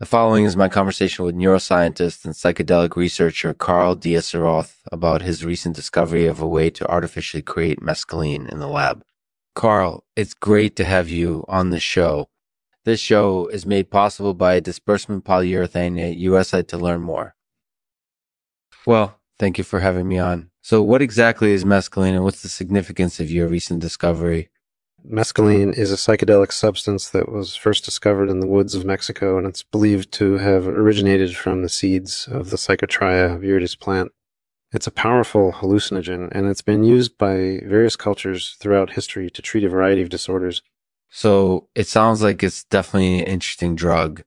The following is my conversation with neuroscientist and psychedelic researcher Karl Deisseroth about his recent discovery of a way to artificially create mescaline in the lab. Karl, it's great to have you on the show. This show is made possible by disbursement polyurethane at USAID to learn more. Well, thank you for having me on. So, what exactly is mescaline and what's the significance of your recent discovery? Mescaline is a psychedelic substance that was first discovered in the woods of Mexico, and it's believed to have originated from the seeds of the Psychotria viridis plant. It's a powerful hallucinogen, and it's been used by various cultures throughout history to treat a variety of disorders. So, it sounds like it's definitely an interesting drug.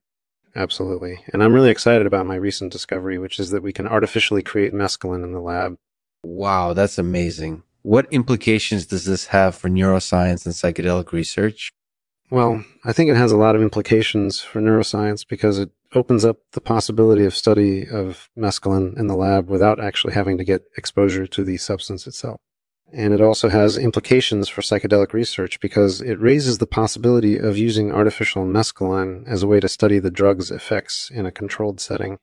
Absolutely. And I'm really excited about my recent discovery, which is that we can artificially create mescaline in the lab. Wow, that's amazing. What implications does this have for neuroscience and psychedelic research? Well, I think it has a lot of implications for neuroscience because it opens up the possibility of study of mescaline in the lab without actually having to get exposure to the substance itself. And it also has implications for psychedelic research because it raises the possibility of using artificial mescaline as a way to study the drug's effects in a controlled setting.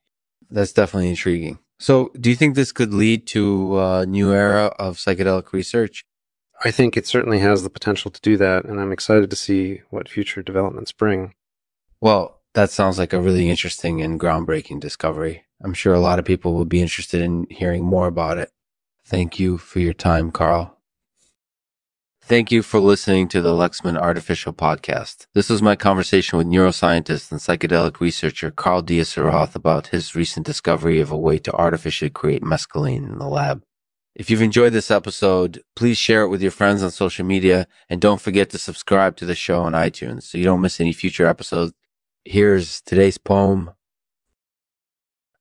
That's definitely intriguing. So, do you think this could lead to a new era of psychedelic research? I think it certainly has the potential to do that, and I'm excited to see what future developments bring. Well, that sounds like a really interesting and groundbreaking discovery. I'm sure a lot of people will be interested in hearing more about it. Thank you for your time, Karl. Thank you for listening to the Lexman Artificial Podcast. This was my conversation with neuroscientist and psychedelic researcher Karl Deisseroth about his recent discovery of a way to artificially create mescaline in the lab. If you've enjoyed this episode, please share it with your friends on social media and don't forget to subscribe to the show on iTunes so you don't miss any future episodes. Here's today's poem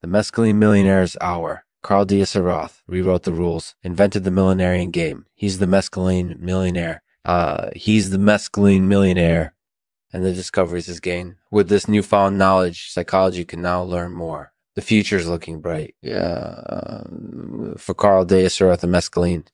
The Mescaline Millionaire's Hour. Karl Deisseroth rewrote the rules, invented the millenarian game. He's the mescaline millionaire. Uh, he's the mescaline millionaire. And the discoveries is gained. With this newfound knowledge, psychology can now learn more. The future is looking bright. Yeah, uh, for Karl Deisseroth, the mescaline.